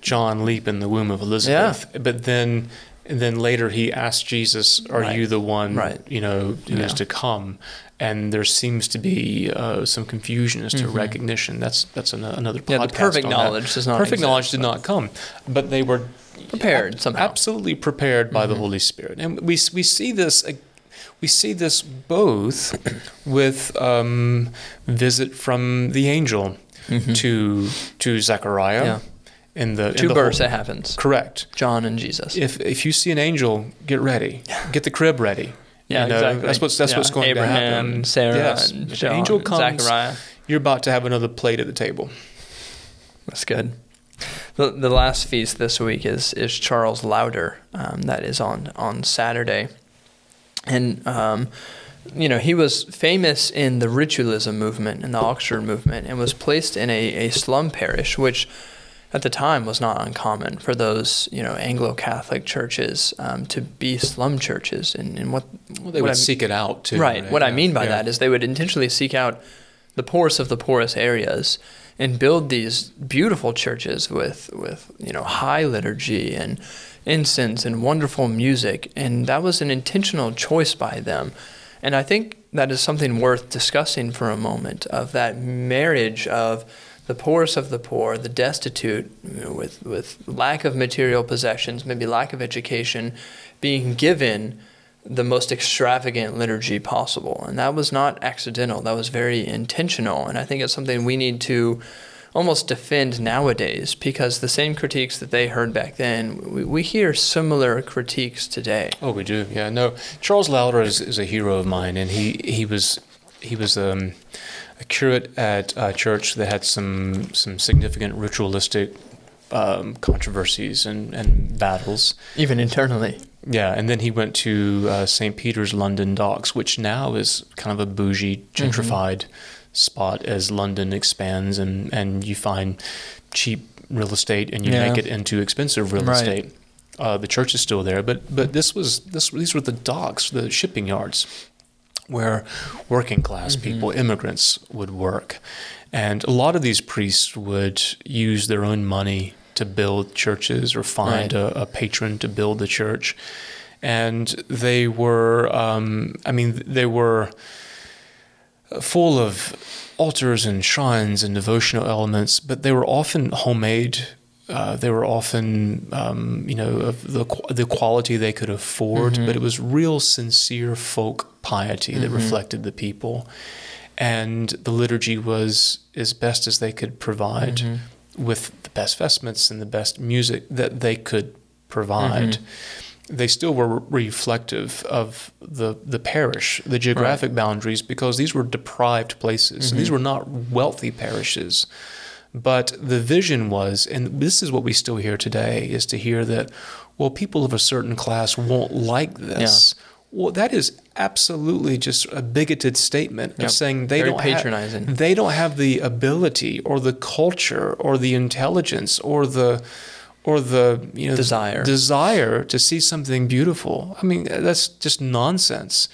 John leap in the womb of Elizabeth, yeah. but then and then later he asks Jesus, "Are Right. you the one? Right. You know, who is Yeah. to come?" And there seems to be uh, some confusion as to Mhm. recognition. That's that's an, another Yeah, the perfect on that. knowledge does not Perfect exist, knowledge did but- not come, but they were Prepared ab- somehow. absolutely prepared by the Mhm. Holy Spirit, and we we see this. uh, We see this both (coughs) with um, visit from the angel Mhm. to to Zechariah Yeah. In the in two the births whole- it happens. correct. John and Jesus. If if you see an angel, get ready. Get the crib ready. yeah, You know, exactly. That's what's that's Yeah, what's going Abraham, to happen. Abraham, Sarah, yes. and John, angel comes, Zechariah. you're about to have another plate at the table. That's good. The, the last feast this week is is Charles Lowder. Um, that is on on Saturday, and um, you know he was famous in the ritualism movement and the Oxford movement, and was placed in a, a slum parish, which at the time was not uncommon for those you know Anglo Catholic churches um, to be slum churches. And, and what Well, they what would I- seek it out too. Right. What I mean by yeah. that is they would intentionally seek out the poorest of the poorest areas and build these beautiful churches with with you know high liturgy and incense and wonderful music and that was an intentional choice by them and I think that is something worth discussing for a moment of that marriage of the poorest of the poor, the destitute, you know, with with lack of material possessions, maybe lack of education, being given the most extravagant liturgy possible. And that was not accidental, that was very intentional. And I think it's something we need to almost defend nowadays because the same critiques that they heard back then, we, we hear similar critiques today. Oh, we do. Yeah. No, Charles Lowder is, is a hero of mine, and he he was he was um, a curate at a church that had some some significant ritualistic um, controversies and, and battles. Even internally. Yeah, and then he went to uh, St. Peter's London Docks, which now is kind of a bougie, gentrified spot as London expands and, and you find cheap real estate and you Yeah. make it into expensive real Right. estate. Uh, the church is still there, but but this was this these were the docks, the shipping yards, where working class Mhm. people, immigrants, would work, and a lot of these priests would use their own money to build churches or find Right. a, a patron to build the church, and they were, um, I mean, they were full of altars and shrines and devotional elements, but they were often homemade. Uh, they were often, um, you know, of the the quality they could afford, Mhm. but it was real, sincere folk piety that Mhm. reflected the people, and the liturgy was as best as they could provide, Mhm. with the best vestments and the best music that they could provide. Mhm. They still were reflective of the the parish, the geographic boundaries, because these were deprived places. So Mhm. these were not wealthy parishes. But the vision was, and this is what we still hear today, is to hear that, well, people of a certain class won't like this. Well, that is absolutely just a bigoted statement Yep. of saying they Very don't patronizing. Have, they don't have the ability or the culture or the intelligence or the or the you know Desire. desire to see something beautiful. I mean, that's just nonsense.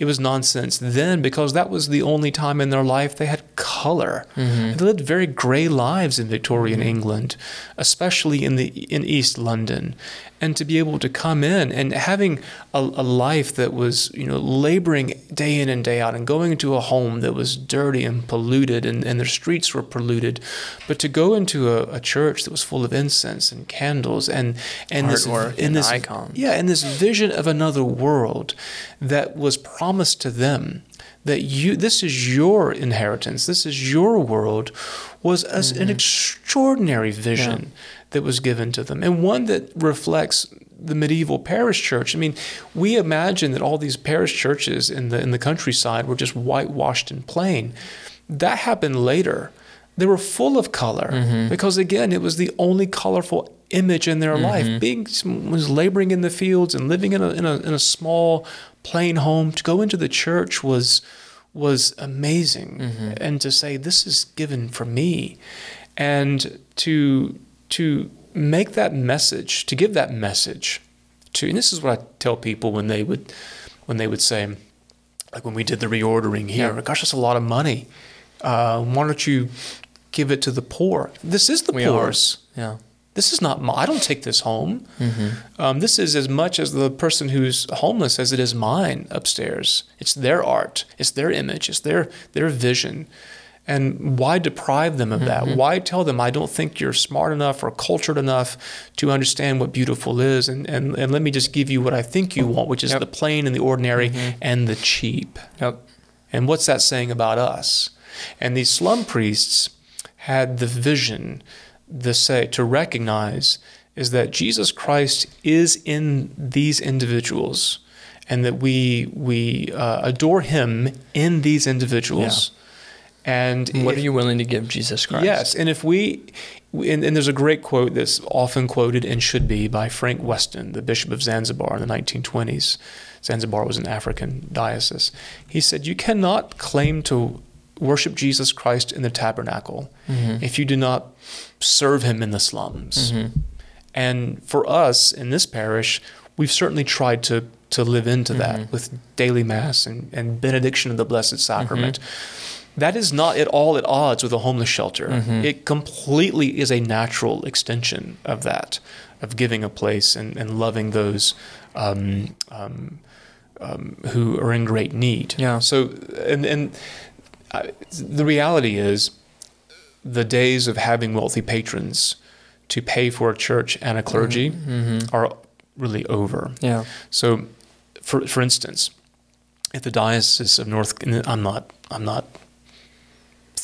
It was nonsense then because that was the only time in their life they had color. Mm-hmm. They lived very gray lives in Victorian England, especially in the in East London, and to be able to come in and having a, a life that was you know laboring day in and day out and going into a home that was dirty and polluted and, and their streets were polluted, but to go into a, a church that was full of incense and candles and and this Artwork in and this icons. yeah and this vision of another world that was promised to them that you this is your inheritance this is your world was as an mm-hmm. extraordinary vision that was given to them and one that reflects the medieval parish church. I mean, we imagine that all these parish churches in the in the countryside were just whitewashed and plain. That happened later. They were full of color mm-hmm. because again, it was the only colorful image in their life. Mm-hmm. Being was laboring in the fields and living in a, in a in a small plain home to go into the church was was amazing mm-hmm. and to say this is given for me and to to make that message to give that message to and this is what I tell people when they would when they would say like when we did the reordering here Yeah. gosh that's a lot of money uh, why don't you give it to the poor this is the We are. Yeah. this is not my, I don't take this home. Mm-hmm. Um, this is as much as the person who's homeless as it is mine upstairs. It's their art, it's their image, it's their their vision. And why deprive them of that? Why tell them I don't think you're smart enough or cultured enough to understand what beautiful is? And and, and let me just give you what I think you want, which is Yep. the plain and the ordinary and the cheap. Yep. And what's that saying about us? And these slum priests had the vision, the say to recognize is that Jesus Christ is in these individuals, and that we we uh, adore Him in these individuals. And What if- are you willing to give Jesus Christ? Yes, and if we, and, and there's a great quote that's often quoted and should be by Frank Weston, the Bishop of Zanzibar in the 1920s. Zanzibar was an African diocese. He said, You cannot claim to worship Jesus Christ in the tabernacle Mm-hmm. if you do not serve him in the slums. Mm-hmm. And for us in this parish, we've certainly tried to, to live into that Mm-hmm. with daily mass and, and benediction of the Blessed Sacrament. Mm-hmm. That is not at all at odds with a homeless shelter. Mm-hmm. It completely is a natural extension of that, of giving a place and, and loving those um, um, um, who are in great need. Yeah. So, and, and I, the reality is, the days of having wealthy patrons to pay for a church and a clergy Mm-hmm. are really over. Yeah. So, for for instance, if the diocese of North, I'm not I'm not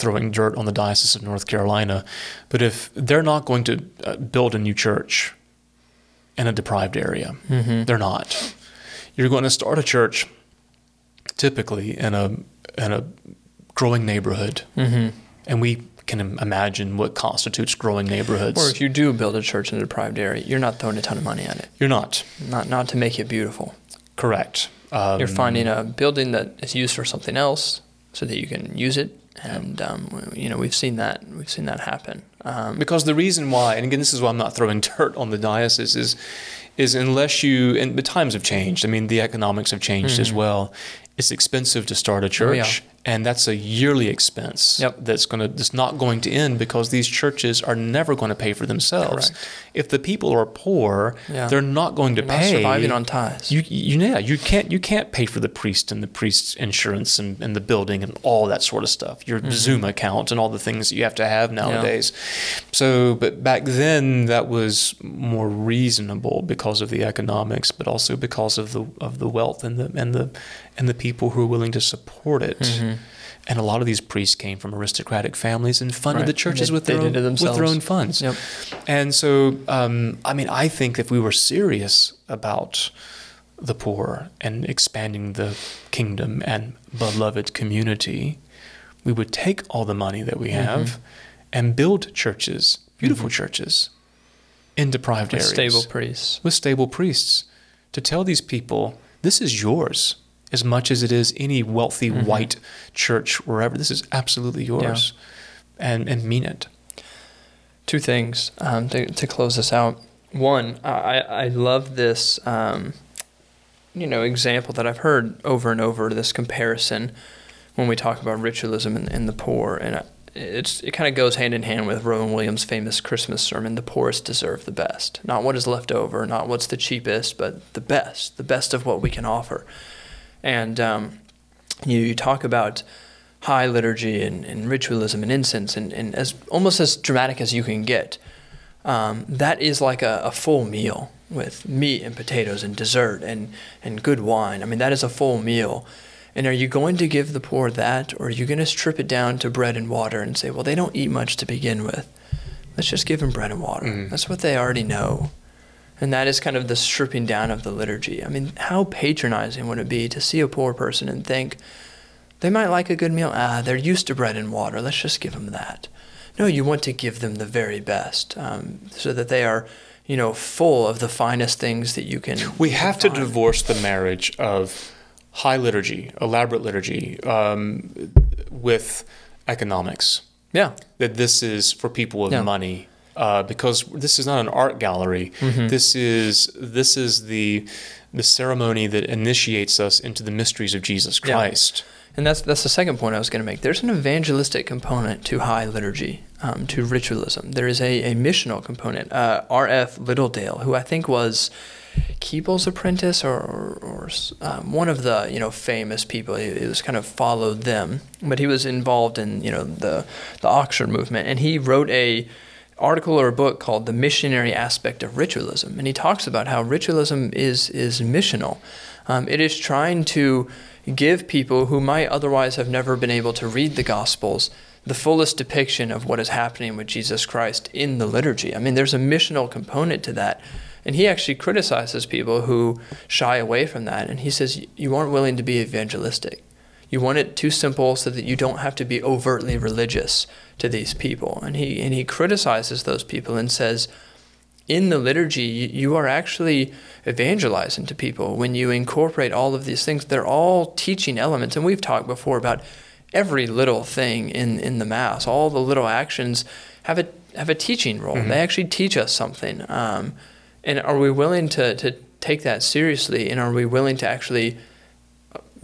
throwing dirt on the diocese of North Carolina, but if they're not going to uh, build a new church in a deprived area, Mm-hmm. they're not. You're going to start a church, typically in a in a growing neighborhood, Mm-hmm. and we can imagine what constitutes growing neighborhoods. Or if you do build a church in a deprived area, you're not throwing a ton of money at it. You're not Not not to make it beautiful. correct. Um, You're finding a building that is used for something else, so that you can use it. And um, you know we've seen that we've seen that happen. Um, Because the reason why, and again, this is why I'm not throwing (laughs) dirt on the diocese, is, is unless you, and the times have changed. I mean, the economics have changed as well. It's expensive to start a Mm-hmm. Oh, yeah. And that's a yearly expense Yep. that's going to that's not going to end because these churches are never going to pay for themselves. Correct. If the people are poor, Yeah. they're not going to you're pay. surviving on ties. You, you yeah, you can't you can't pay for the priest and the priest's insurance and, and the building and all that sort of stuff. Your Zoom account and all the things that you have to have nowadays. So, but back then that was more reasonable because of the economics, but also because of the of the wealth and the and the and the people who are willing to support it. Mm-hmm. And a lot of these priests came from aristocratic families and funded Right. the churches They- with their own, with their own funds. Yep. And so, um, I mean, I think if we were serious about the poor and expanding the kingdom and beloved community, we would take all the money that we Mm-hmm. have and build churches, beautiful churches, in deprived With areas stable priests. with stable priests to tell these people this is yours as much as it is any wealthy Mm-hmm. white church wherever. This is absolutely yours, and and mean it. two things um, to, to close this out. One, I, I love this um, you know example that I've heard over and over. This comparison when we talk about ritualism and, and the poor, and it's it kind of goes hand in hand with Rowan Williams' famous Christmas sermon: "The poorest deserve the best, not what is left over, not what's the cheapest, but the best, the best of what we can offer." And um, you, you talk about high liturgy and, and ritualism and incense, and, and as almost as dramatic as you can get. Um, that is like a, a full meal with meat and potatoes and dessert and, and good wine. I mean, that is a full meal. And are you going to give the poor that, or are you going to strip it down to bread and water and say, well, they don't eat much to begin with? Let's just give them bread and water. Mm-hmm. That's what they already know. And that is kind of the stripping down of the liturgy. I mean, how patronizing would it be to see a poor person and think, they might like a good meal. Ah, they're used to bread and water. Let's just give them that. No, you want to give them the very best um, so that they are you know, full of the finest things that you can. We have to divorce the marriage of high liturgy, elaborate liturgy, um, with economics. Yeah. That this is for people with yeah. money. Uh, because this is not an art gallery. Mm-hmm. This is this is the the ceremony that initiates us into the mysteries of Jesus Christ. Yeah. And that's that's the second point I was going to make. There's an evangelistic component to high liturgy um, to ritualism. There is a, a missional component. Uh, R.F. Littledale, who I think was Keble's apprentice or, or, or um, one of the you know famous people. He, he, was kind of followed them, but he was involved in you know the the Oxford movement, and he wrote a article or a book called "The Missionary Aspect of Ritualism," and he talks about how ritualism is is missional. Um, it is trying to give people who might otherwise have never been able to read the Gospels the fullest depiction of what is happening with Jesus Christ in the liturgy. I mean, there's a missional component to that. And he actually criticizes people who shy away from that. And he says, You aren't willing to be evangelistic. You want it too simple so that you don't have to be overtly religious to these people. And he, and he criticizes those people and says, in the liturgy, you are actually evangelizing to people when you incorporate all of these things. They're all teaching elements. And we've talked before about every little thing in, in the Mass, all the little actions have a, have a teaching role. Mm-hmm. They actually teach us something. Um, and are we willing to, to take that seriously? And are we willing to actually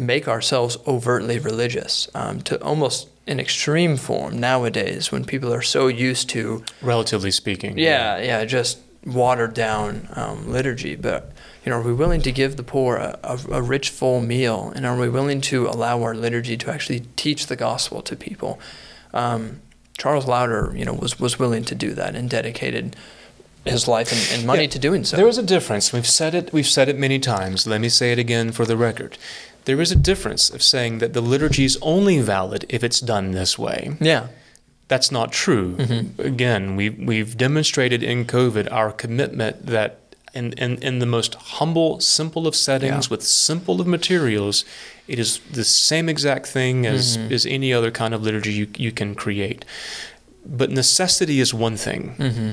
make ourselves overtly religious um, to almost an extreme form nowadays when people are so used to relatively speaking yeah yeah, yeah just watered down um, liturgy but you know, are we willing to give the poor a, a, a, rich, full meal? And are we willing to allow our liturgy to actually teach the gospel to people? Um, Charles Lowder, you know, was, was willing to do that and dedicated his life and, and money yeah, to doing so. There is a difference. We've said it. We've said it many times. Let me say it again for the record. There is a difference of saying that the liturgy is only valid if it's done this way. Yeah. That's not true. Mm-hmm. Again, we, we've demonstrated in COVID our commitment that in, in, in the most humble, simple of settings yeah. with simple of materials, it is the same exact thing as, mm-hmm. as any other kind of liturgy you, you can create. But necessity is one thing. Mm-hmm.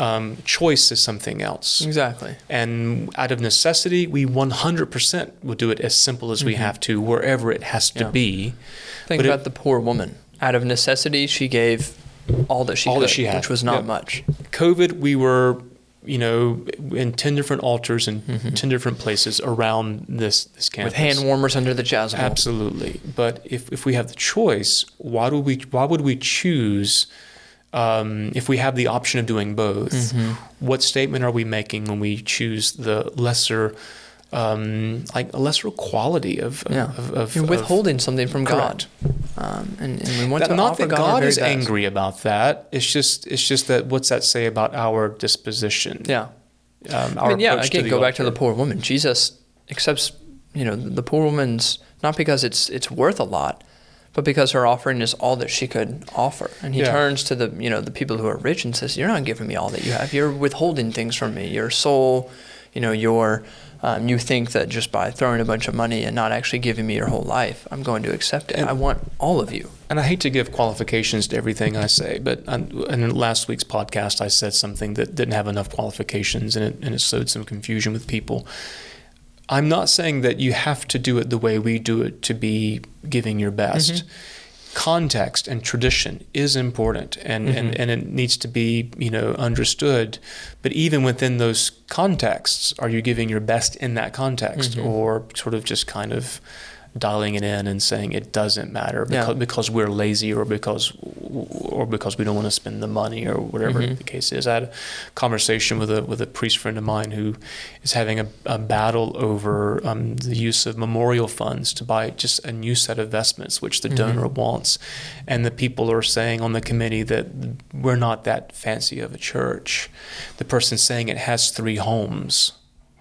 Um, choice is something else. Exactly. And out of necessity, we 100% will do it as simple as mm-hmm. we have to, wherever it has to yeah. be. Think but about it, the poor woman. Out of necessity, she gave all that she all could, that she had. which was not much. COVID, we were you know, in 10 different altars in mm-hmm. 10 different places around this, this campus. With hand warmers under the chasuble. Absolutely. But if, if we have the choice, why, do we, why would we choose, um, if we have the option of doing both, mm-hmm. what statement are we making when we choose the lesser um, like a lesser quality of, yeah. of, of You're withholding of, something from correct. God. Um, and, and, we want that, to not that God, God is best. angry about that. It's just it's just that what's that say about our disposition? Yeah. Um, I mean, yeah. Again, go altar. back to the poor woman. Jesus accepts, you know, the poor woman's not because it's it's worth a lot, but because her offering is all that she could offer. And he yeah. turns to the you know the people who are rich and says, "You're not giving me all that you have. You're withholding things from me. Your soul, you know, your um, you think that just by throwing a bunch of money and not actually giving me your whole life, I'm going to accept it. And, I want all of you. And I hate to give qualifications to everything I say, but on, in last week's podcast, I said something that didn't have enough qualifications and it, and it sowed some confusion with people. I'm not saying that you have to do it the way we do it to be giving your best. Mm-hmm. context and tradition is important and, Mm-hmm. and, and it needs to be you know understood but even within those contexts are you giving your best in that context Mm-hmm. or sort of just kind of dialing it in and saying it doesn't matter Yeah. because, because we're lazy or because or because we don't want to spend the money or whatever Mhm. the case is. I had a conversation with a with a priest friend of mine who is having a, a battle over um, the use of memorial funds to buy just a new set of vestments, which the Mhm. donor wants, and the people are saying on the committee that we're not that fancy of a church. The person saying it has three homes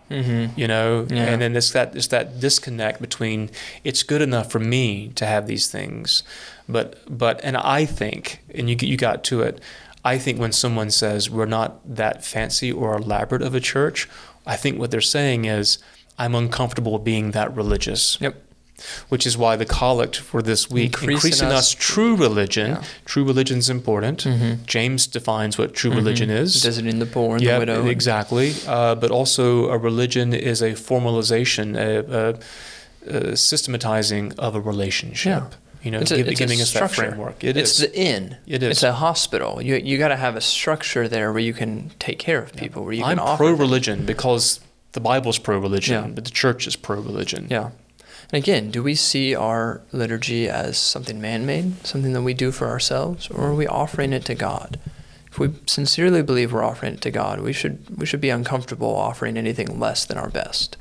Mm-hmm. you know Yeah. and then it's that it's that disconnect between it's good enough for me to have these things but but and i think and you you got to it i think when someone says we're not that fancy or elaborate of a church i think what they're saying is i'm uncomfortable being that religious Yep. Which is why the collect for this week Increase in increasing us- us true religion Yeah. true religion's important Mm-hmm. james defines what true religion is Visiting the poor and yeah, the widow. exactly. Uh, but also, a religion is a formalization, a, a, a systematizing of a relationship. Yeah. You know, It's a- give- it's a giving us that framework. It it's is. the inn. It is. It's a hospital. You you got to have a structure there where you can take care of people. Where you I'm can offer. pro religion because the Bible's pro religion, Yeah. but the church is pro religion. Yeah. And again, do we see our liturgy as something man-made, something that we do for ourselves, or are we offering it to God? If we sincerely believe we're offering it to God, we should we should be uncomfortable offering anything less than our best.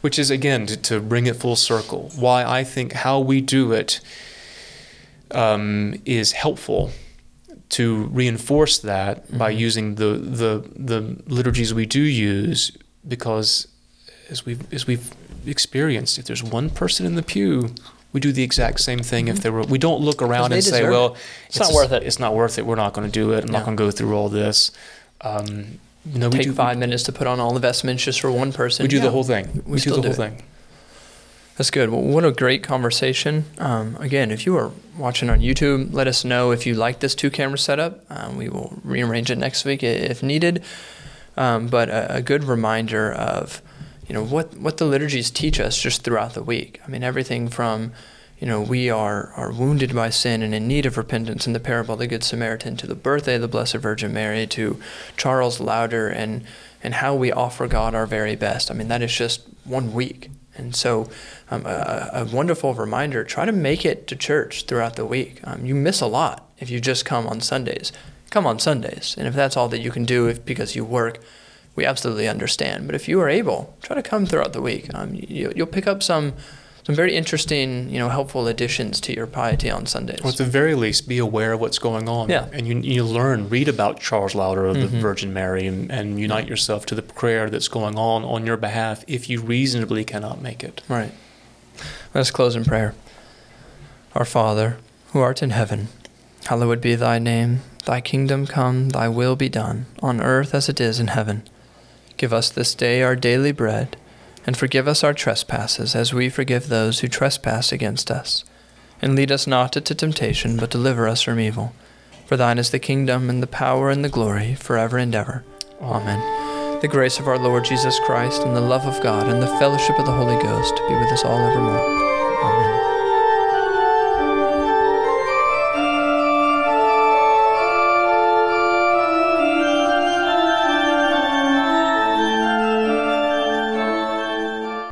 Which is, again, to, to bring it full circle, why I think how we do it um, is helpful to reinforce that by Mhm. using the, the, the liturgies we do use, because as we've, as we've experienced, if there's one person in the pew, we do the exact same thing if there were. We don't look around and say, "Well, it. It's not worth it." It's not worth it. We're not going to do it. I'm not going to go through all this." Um, no, we Take do, five minutes to put on all the vestments just for one person. We do Yeah. the whole thing. we We, do the whole it. thing. That's good. Well, what a great conversation. Um, again, if you are watching on YouTube, let us know if you like this two camera setup. Um, we will rearrange it next week if needed. Um, but a, a good reminder of, you know, what, what the liturgies teach us just throughout the week. I mean, everything from, you know, we are, are wounded by sin and in need of repentance in the parable of the Good Samaritan to the birthday of the Blessed Virgin Mary to Charles Lowder and, and how we offer God our very best. I mean, that is just one week. And so, um, a, a wonderful reminder try to make it to church throughout the week. Um, you miss a lot if you just come on Sundays. Come on Sundays. And if that's all that you can do if, because you work, we absolutely understand. But if you are able, try to come throughout the week. Um, you, you'll pick up some, some very interesting, you know, helpful additions to your piety on Sundays. Or at the very least, be aware of what's going on. Yeah. And you, you learn, read about Charles Lowder of the Mhm. Virgin Mary and, and unite yourself to the prayer that's going on on your behalf if you reasonably cannot make it. Right. Let's close in prayer. Our Father, who art in heaven, hallowed be thy name. Thy kingdom come, thy will be done, on earth as it is in heaven. Give us this day our daily bread, and forgive us our trespasses, as we forgive those who trespass against us. And lead us not into temptation, but deliver us from evil. For thine is the kingdom, and the power, and the glory, forever and ever. Amen. The grace of our Lord Jesus Christ, and the love of God, and the fellowship of the Holy Ghost be with us all evermore. Amen.